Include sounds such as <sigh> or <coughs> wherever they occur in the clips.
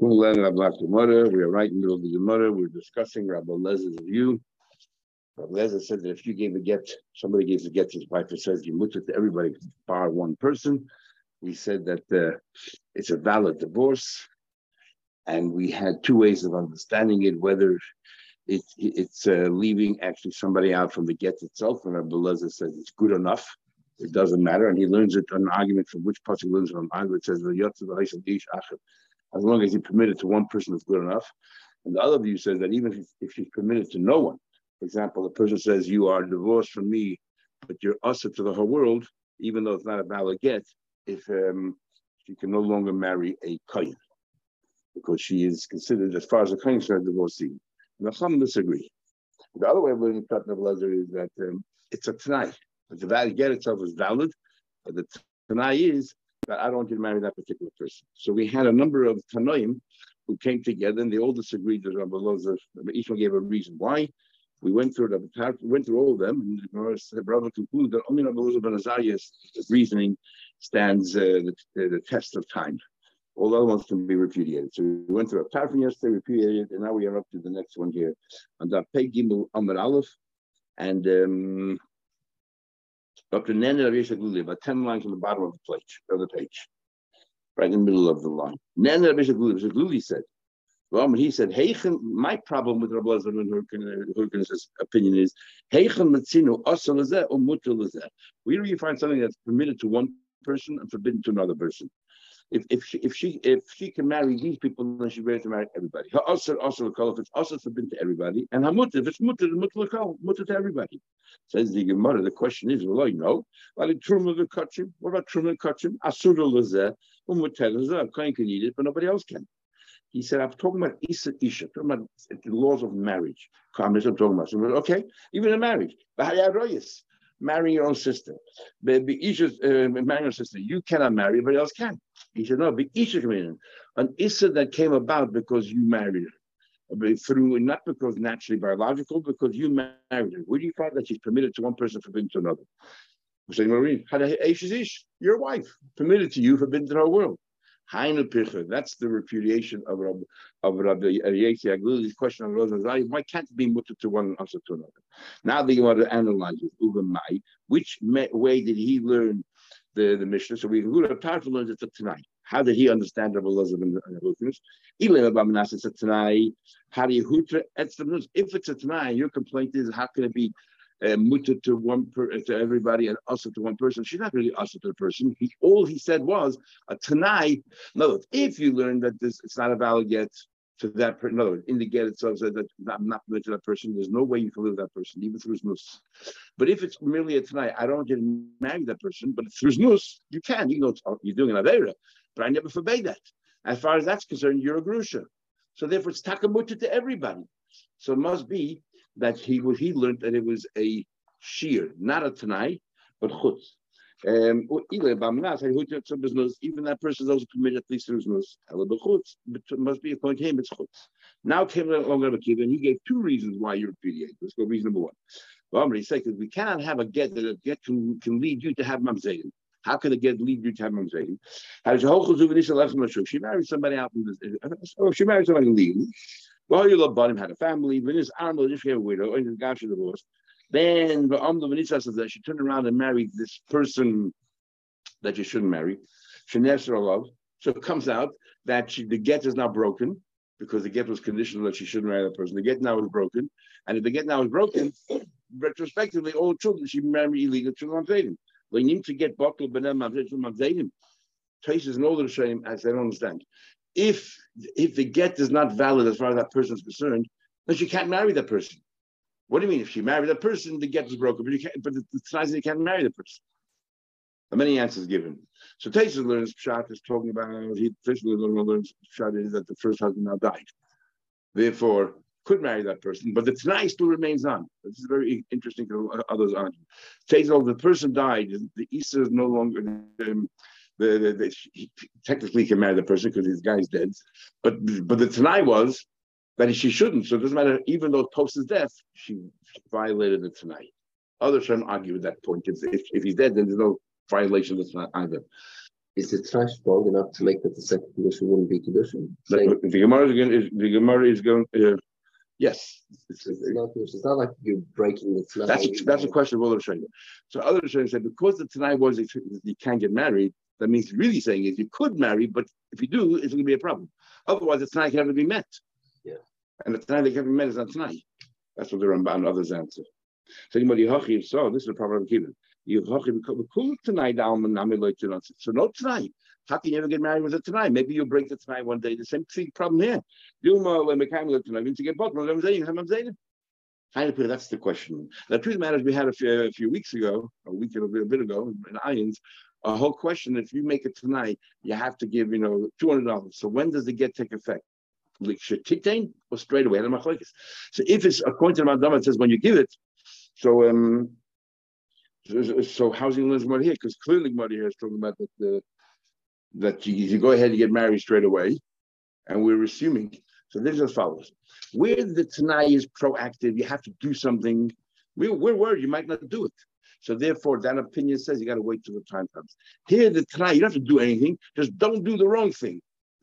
We are right in the middle of the Gemara. We're discussing Rabbi Lezer's view. Rabbi Lezer said that if you gave a get, somebody gives a get to his wife and says you mutter to everybody bar one person. We said that uh, it's a valid divorce, and we had two ways of understanding it: whether it, it's uh, leaving actually somebody out from the get itself, and Rabbi Lezer says it's good enough. It doesn't matter, and he learns it an argument from which part learns on argument. Says the as long as you permit it to one person is good enough. And the other view says that even if, if she's permitted to no one, for example, the person says, You are divorced from me, but you're usher to the whole world, even though it's not a valid get, if um, she can no longer marry a kohen, because she is considered, as far as the kohen is divorcee. And the disagree. The other way of learning Prat of Lezer is that um, it's a Tanai. The valid get itself is valid, but the Tanai is that I don't want to marry that particular person. So we had a number of Tanoim who came together and they all disagreed with Rabbi Lozer. Each one gave a reason why. We went through the went through all of them, and the brother concluded that only Rabbi Lozer ben Azariah's reasoning stands uh, the, the, test of time. All the other ones can be repudiated. So we went through a Tarfon yesterday, repudiated, and now we are up to the next one here. And the Pei Gimel Amar Aleph, and um, Dr. Nene Rav Yeshua about 10 lines on the bottom of the page, of the page, right in the middle of the line. Nene Rav Yeshua Gluli said, well, he said, Heichen, my problem with Rabbi Lezer and uh, Hurkin's opinion is, Heichen Matzino Asal or Mutal Where do you find something that's permitted to one person and forbidden to another person? If if she if she if she can marry these people, then she's ready to marry everybody. Her also also if it's also forbidden to everybody, and her mutter if it's mutter mutter mutter to everybody. Says the Gemara. The question is, well, I know. Like the kachim. What about truma kachim? Asura lazeh umutel lazeh. Kain can eat it, but nobody else can. He said, I'm talking about Isa Isha, talking about the laws of marriage. I'm talking about. So, okay, even in marriage. Marrying your own sister. But Isha's uh, marrying your sister, you cannot marry, everybody else can. He said, no, but Isha in. An Issa that came about because you married her. Through not because naturally biological, because you married her. Where do you find that she's permitted to one person, forbidden to another? Your wife, permitted to you, forbidden to her world. That's the repudiation of Rabbi, of Rabbi Yesi Agli's question on Rosa Why can't it be mutter to one also to another? Now that you want to analyze it, which way did he learn the, the Mishnah? So we go to Tarfa learns it tonight. How did he understand Rabbi Elazar and Huknas? How do you hutra? If it's a Tanai, your complaint is how can it be uh, mutter to one per, to everybody and also to one person. She's not really also to the person. He, all he said was a other words, if you learn that this it's not a valid yet to that person, in other words, in the get itself said that I'm not permitted to that person. There's no way you can live with that person, even through nus. But if it's merely a tanai, I don't get married that person, but through nus, you can. You know, you're doing an avera, but I never forbade that. As far as that's concerned, you're a grusha. So therefore, it's takamuta to everybody. So it must be that he was he learned that it was a shear, not a tanai, but chutz. Um, even that person is also permitted at least through must be according to him, it's chutz. Now came along Rabbi and he gave two reasons why you repudiate. Let's go reason number one. Well, he said we cannot have a get that a get can, can lead you to have mamzedim. How can a get lead you to have mamzedim? She married somebody out in this. Oh, she married somebody legal. Love had a family, but his arm was a widow, and his gosh divorced. Then the Amda Vanessa says that she turned around and married this person that she shouldn't marry. Shenesra love. So it comes out that she, the get is now broken because the get was conditional that she shouldn't marry that person. The get now is broken. And if the get now is broken, <clears throat> retrospectively, all children she marry illegal children on They need to get Bakl Benem Mavzedim. Traces and all the shame as they don't understand if if the get is not valid as far as that person is concerned, then she can't marry that person. What do you mean? If she married that person, the get is broken, but you can't. But it's not you can't marry the person. There many answers given. So Taisa learns Pshat is talking about he officially learns Pshat is that the first husband now died, therefore could marry that person, but the Tanai still remains on. This is very interesting to others argue. Taisa, the person died, the Easter is no longer um, the, the, the he technically can marry the person because his guy's dead. But but the Tanai was that she shouldn't. So it doesn't matter, even though post his death, she violated the Tanai. Others trying to argue with that point. If, if, if he's dead, then there's no violation of the Tanai either. is it trash strong enough to make that the second condition wouldn't be condition? The, the Gemara is going. Is, the Gemara is going. Uh, yes, it's, it's, not, it's not like you're breaking the Tanai. That's a, that's a question of other Rishonim. So other Rishonim said because the Tanai was you can't get married. That means really saying is you could marry, but if you do, it's going to be a problem. Otherwise, the Tanai can never be met. Yeah. And the Tanai that can be met is not tonight. That's what the Ramban and others answer. So anybody so this is the problem of keeping. You hachim pull tonight down and not me loy to answer. So no tonight. How can you ever get married with a tonight? Maybe you'll break the tonight one day. The same thing, problem here. You make you get bought with him I'm saying. that's the question. The truth matters, we had a few, a few weeks ago, a week and a bit, a bit ago in Irons, a whole question. If you make it tonight, you have to give, you know, two hundred dollars. So when does the get take effect? Like or straight away? So if it's according to the Madama, it says when you give it. So um, so how's he here? Because clearly Gemara here is talking about that the that you, you go ahead and get married straight away, and we're assuming. So this is as follows: where the Tanai is proactive, you have to do something. We, we're worried you might not do it. So therefore, that opinion says you got to wait till the time comes. Here, the Tanai, you don't have to do anything. Just don't do the wrong thing.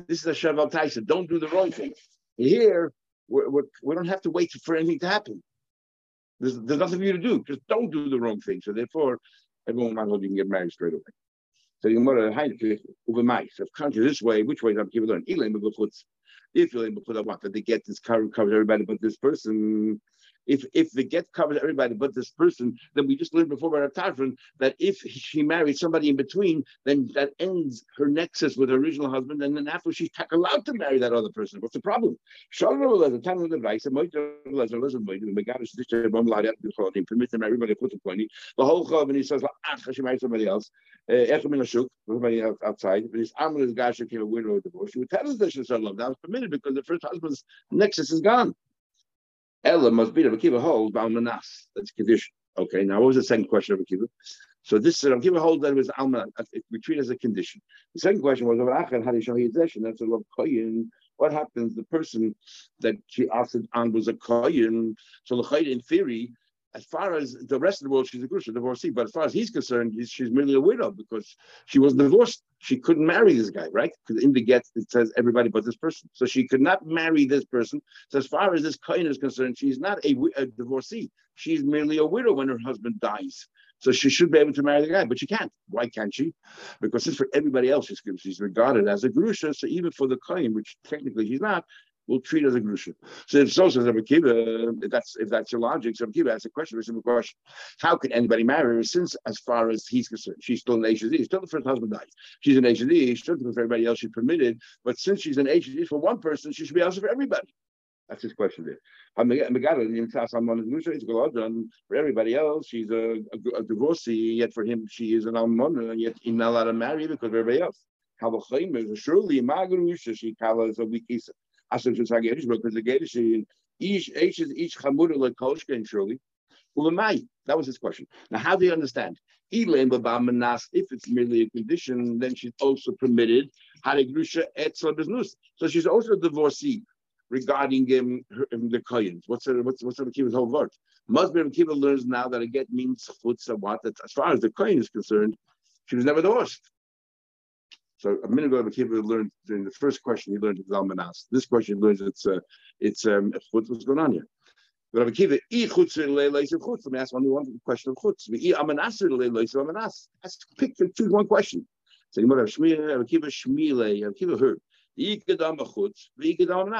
This is a Shavuot Taisa. Don't do the wrong thing. Here, we're, we're, we do not have to wait for anything to happen. There's, there's nothing for you to do. Just don't do the wrong thing. So therefore, everyone might as well you can get married straight away. So the Gemara Heinrich over mice. If country this way, which way is up? Give it on. If you're able to put up what they get this cover covers everybody but this person, if if the get covers everybody but this person, then we just learned before by Tarfon that if she married somebody in between, then that ends her nexus with her original husband, and then after she's allowed to marry that other person. What's the problem? Permit them everybody put the. The whole chav and he says, "Ah, she married somebody else." Somebody outside, but his amulet gasha came a widow The divorce. She would tell us that she's love. That was permitted because the first husband's nexus is gone. Ella must be Rabbi Kiva holds Balmanas. That's condition. Okay, now what was the second question of Akiva? So this Rabbi Kiva holds that it was Alma. We treat it as a condition. The second question was how do that's a love koyin. What happens? The person that she asked on was a koyin. So the in theory, as far as the rest of the world, she's a grusha, divorcee. But as far as he's concerned, he's, she's merely a widow because she was divorced. She couldn't marry this guy, right? Because in the get it says everybody but this person, so she could not marry this person. So as far as this kohen is concerned, she's not a, a divorcee. She's merely a widow when her husband dies. So she should be able to marry the guy, but she can't. Why can't she? Because since for everybody else she's, she's regarded as a grusha, so even for the kohen, which technically she's not, will treat as a grusha. So if so says Kiva, if that's if that's your logic, so Kiva asks a question, a question. How can anybody marry her since as far as he's concerned, she's still an HZ, still the first husband dies. She's an HZ, still for everybody else she's permitted, but since she's an HZ for one person, she should be also for everybody. That's his question there. For everybody else, she's a, a, a, divorcee, yet for him, she is an almana, and yet he's not allowed to marry because of everybody else. Surely, she calls a weak Gerish, because the Gerish each each is each chamura and surely. That was his question. Now, how do you understand? If it's merely a condition, then she's also permitted So she's also a divorcee regarding um, her, um, the koyens. What's the, what's what's the Kiva's whole word? Must be Kiva learns now that a get means chutza what as far as the kohen is concerned, she was never divorced. So a minute ago, Akiva learned during the first question he learned it's Almanas. This question he learns it's uh, it's um what's going on here. But Akiva i chutz leileisim chutz. Let me ask only one question of chutz. I amanasir leileisim amanas. Let's pick choose one question. So you might have Shmiya, Akiva Shmile, Akiva heard.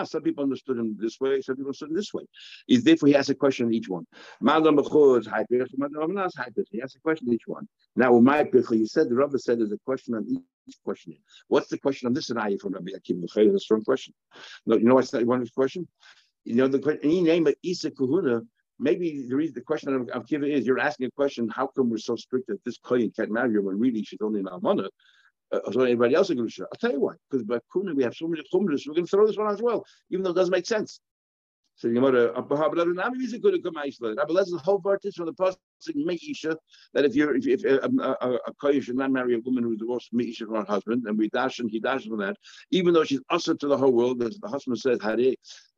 Some people understood him this way, some people understood him this way. Is therefore he asks a question in each one. He asks a question in each one. Now, my he said the Rabbi said there's a question on each question. What's the question on this and from Rabbi Akiva? It's a strong question. No, you know what's that one question? You know the question. Any name of Isa Kahuna. Maybe the reason the question I'm, giving is you're asking a question. How come we're so strict that this kohen can't marry her when really she's only an almana? uh, so anybody else is going to. I'll tell you why. Because by Kuna we have so many chumras, we're going to throw this one as well, even though it doesn't make sense. So the Gemara, Rabbi is a good Kamaisla. Rabbi Lez's whole part is from the pasuk Meisha that if you're if, if um, a, a, should not marry a woman who's divorced Meisha from her husband, and we dash and he dashes on that, even though she's usher to the whole world, as the husband says, Hare,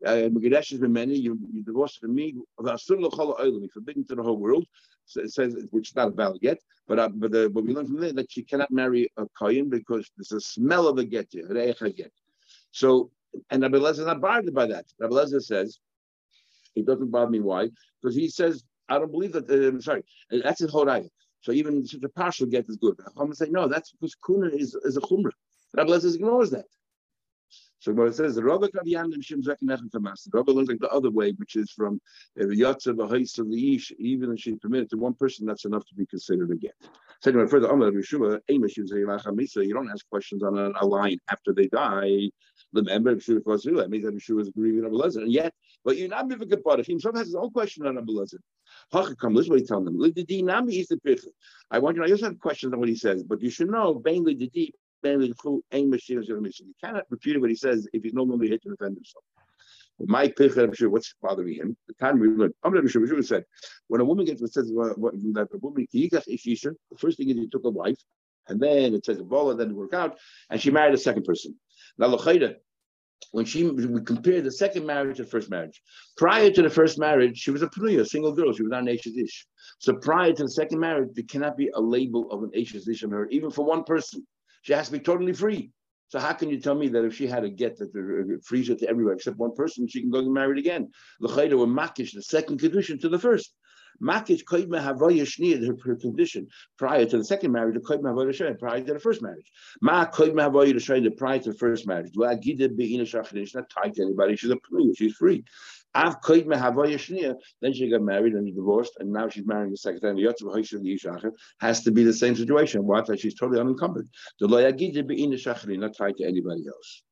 uh, has been many, you, you divorced from me, forbidden to the whole world. it says which is not valid get, but uh, but, uh, but we learn from there that she cannot marry a kohen because there's a smell of a get. So and Rabbi Lezer is not bothered by that. Rabbi Lezer says it doesn't bother me. Why? Because he says I don't believe that. Uh, sorry, that's his idea. So even such a partial get is good. I'm going to say no, that's because kuna is, is a chumrah. Rabbi Lezer ignores that. So what it says, the Rabbi Kaviyanim Shem Zekinechem Tamas. Rabbi learns like the other way, which is from the Yatza V'Haisa Liish, even if she's permitted to one person, that's enough to be considered a get. So anyway, further, Amar Yeshua, Amish you don't ask questions on a, line after they die. Remember, Yeshua Chosru, that means that Yeshua with Rabbi Lezer. And yet, but you're not Mivik He himself has his own question on Lezer. Hachakam, this is what he's telling them. I want you to, I also have questions on what he says, but you should know, mainly the deep, you cannot refute what he says if he's no longer here to defend himself. My what's bothering him? The time we learned, I'm said, when a woman gets what says that a woman the first thing is he took a wife, and then it says a bola, then it worked out, and she married a second person. Now when she we compare the second marriage to the first marriage. Prior to the first marriage, she was a pruya, a single girl. She was not an Ashes Ish. So prior to the second marriage, there cannot be a label of an Ashes Ish on her, even for one person. She has to be totally free. So how can you tell me that if she had a get that uh, frees her to everywhere except one person, she can go get married again? The Chayda were makish, the second condition to the first. Makish koidma havoya shniyad her, condition prior to the second marriage, the koidma havoya shayad prior to the first marriage. Ma koidma havoya shayad prior to the first marriage. She's not tied to anybody. She's a She's free. Then she got married and divorced, and now she's marrying the second time. The has to be the same situation. What? That she's totally unencumbered. The not tied to anybody else.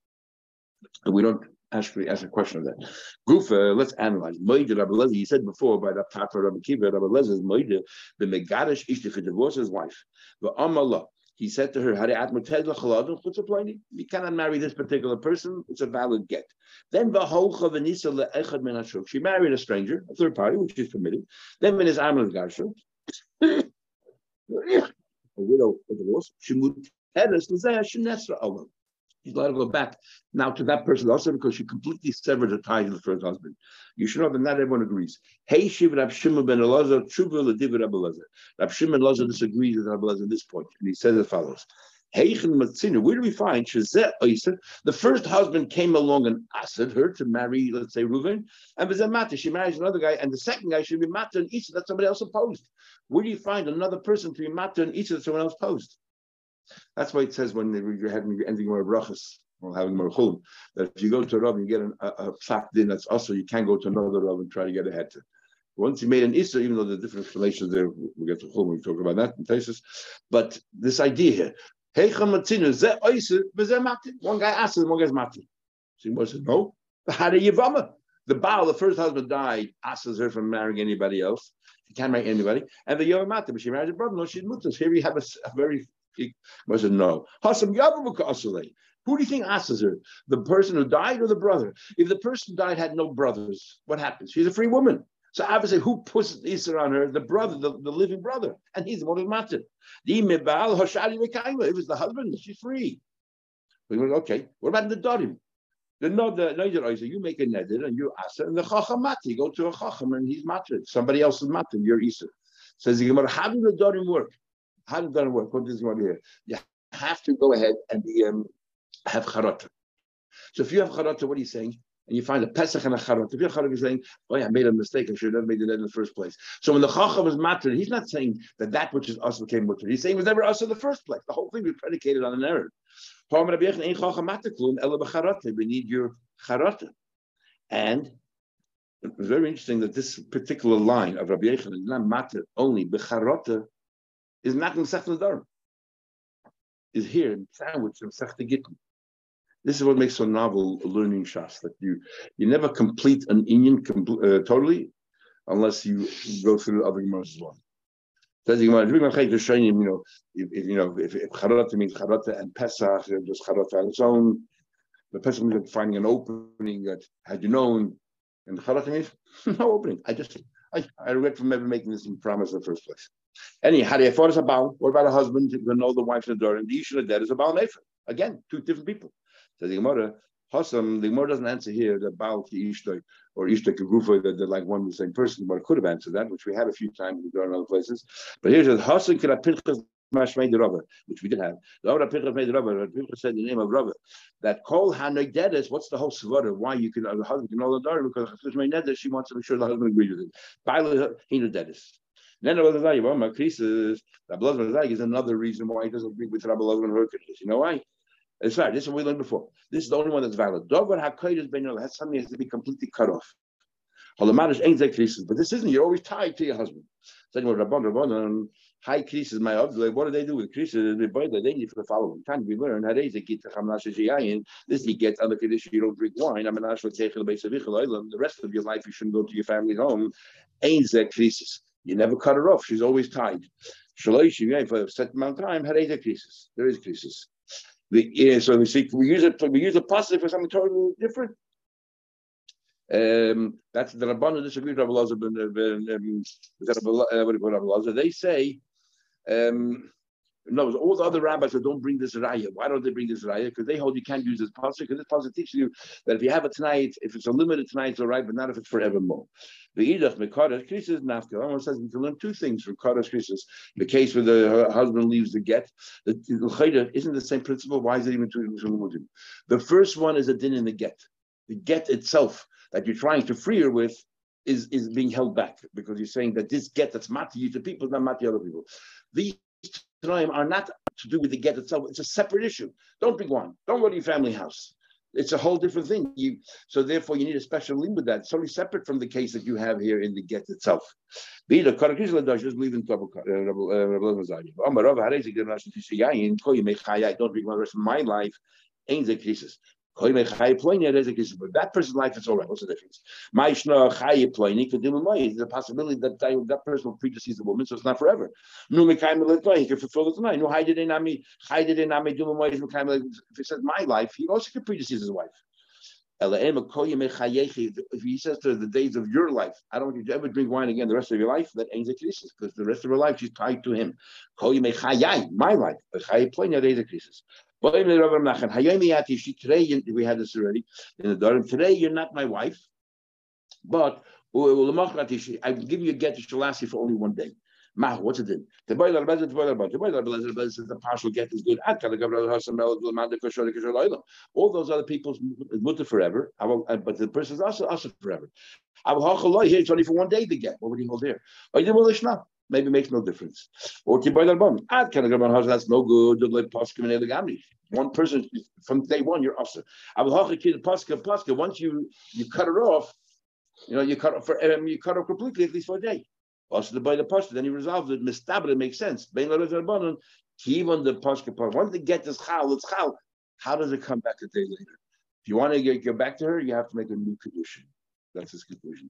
We don't actually ask a question of that. Gufa, let's analyze. Moide Rabbi Lezer, he said before by the Papa Rabbi Kiva, Rabbi Lezer's Moide, the Megadish Ishticha divorced his wife. The Amala, he said to her, You cannot marry this particular person, it's a valid get. Then she married a stranger, a third party, which is permitted. Then when his Amr Garsha, <coughs> a widow, a divorce, she moved. He's allowed to go back now to that person also because she completely severed the ties with first husband. You should know that not everyone agrees. Hey, Shiv Rab ben Elazar, Tshuva Lediv Rab Elazar. Rab Shimon Elazar disagrees with Rab Elazar at this point, and he says as follows. Where do we find Shazet Oiser? The first husband came along and asked her to marry, let's say, Reuven, and Mata. She marries another guy, and the second guy should be Mata and Isa that somebody else opposed. Where do you find another person to be Mata and Isa that someone else opposed? That's why it says when you're having ending more brachas or having more chulm, that if you go to a rav and you get an, a, a din that's also, you can't go to another rav and try to get a heter. Once you made an issa, even though the different explanations there, we get to chulm, we talk about that in places. But this idea here, one guy asked him, one guy's mati. So he said, no. <laughs> The Baal, the first husband died, asks her from marrying anybody else. She can't marry anybody. And the Yom Mata, but she married a brother. No, she's mutas. Here we have a, a very said, no. Who do you think asks her? The person who died or the brother? If the person who died had no brothers, what happens? She's a free woman. So obviously, who puts Isra on her? The brother, the, the living brother. And he's the one who's matzah. If it's the husband, she's free. We went, okay, what about the Dorim? The no, you make a neder and you ask and the chacham mati, go to a chacham and he's matrid. Somebody else is matrid, you're Isa. Says the Gemara, how do the Dorim work? How does that work? What does one here? You have to go ahead and be, um, have charata. So if you have charata, what are you saying? And you find a Pesach and a Charot. If Charot, you're saying, oh yeah, I made a mistake. I should have made it in the first place. So when the Chacham was matter, he's not saying that that which is us became mutter. He's saying it was never us in the first place. The whole thing was predicated on an error. We need your Charot. And it's very interesting that this particular line of Rabbi Yechon is not matter only, becharota is not in Sechta Darim. Is here in sandwich of Sechta Gittin. This is what makes so novel learning Shas that you you never complete an Indian compl- uh, totally unless you go through the other Gemaras as well. Says the Gemara, you know, if, if you know if, if charata means charata and Pesach, just charata on its own. The Pesach means finding an opening that had you known, and charata means <laughs> no opening. I just I, I regret for never making this promise in the first place. Anyhow, is a about what about a husband who can know the daughter? And the Isha dead is a Baal Again, two different people. Says the Gemara, Hassam, the Gemara doesn't answer here the Baal ki Ishtoi or Ishtoi Kagufa that they're like one and the same person, but could have answered that, which we had a few times in other places. But here's the Hassam Kira Pinchas Mashmei the Rabba, which we did have. The Rabba Pinchas made the Rabba, Pinchas said the name of Rabba, that Kol Hanegdedes, what's the whole Savara? Why you can, the husband can know the daughter, because she wants to make sure the husband agrees with it. Baila Hinededis. Then Rabbi Zayim, well, Makris Rabbi Zayim is another reason why he doesn't agree with Rabbi Logan Hurkadis. You know why? It's right. This is what we learned before. This is the only one that's valid. Dover HaKodesh Ben has something has to be completely cut off. But this isn't. You're always tied to your husband. Saying, well, Rabban, Rabban, um, high creases my like, what do they do with creases? They they need to follow. Time we learn this you get other condition you don't drink wine. I'm mean the rest of your life you shouldn't go to your family home. Ain't that creases. You never cut her off. She's always tied. Shalosh, for a certain amount of time, had eight creases. There is creases. The, yeah, so we see we use it we use a positive for something totally different. Um, that's the Rabbanon disagree with Rabbi Lazar. They say, um, no, all the other rabbis that don't bring this raya. Why don't they bring this raya? Because they hold you can't use this pasuk. Because this pasuk teaches you that if you have it tonight, if it's a limited tonight, it's all right, but not if it's forevermore. The idach mekadosh krisis nafka. Almost says we can learn two things from kadosh krisis. The case where the husband leaves the get, the chayda isn't the same principle. Why is it even two The first one is a din in the get. The get itself that you're trying to free her with is, is being held back because you're saying that this get that's mati to people, is not mati other people. These Tanaim are not to do with the get itself. It's a separate issue. Don't bring wine. Don't go to your family house. It's a whole different thing. You so therefore you need a special link with that. It's totally separate from the case that you have here in the get itself. Be the just believe in uh, uh, trouble. Don't bring my rest of my life. Ain't the cases. That person's life is all right. What's the difference? There's a possibility that that person will predecease the woman, so it's not forever. He can fulfill it tonight. If he says my life, he also can predecease his wife. If he says to the days of your life, I don't want you to ever drink wine again the rest of your life, that ends a crisis, because the rest of her life she's tied to him. My life. Today we had this already in the Durham. Today you're not my wife, but uh, I give you a get that shall for only one day. Ma, what's it in? The that says the partial get is good. All those other people's mutter forever, uh, but the person is also also forever. I will here. It's only for one day to get. What would he hold here? Oh, maybe makes no difference. Or kibbutz Ad kind of that's no good. One person from day one, you're also. Paska, once you you cut it off, you know, you cut off for um, you cut off completely at least for a day. Also the by the pascha, then he resolved it. Mistabel, it makes sense. Bein la even the pascha part. Once they get this chal, it's chal. How does it come back a day later? If you want to get, get back to her, you have to make a new condition. That's his conclusion.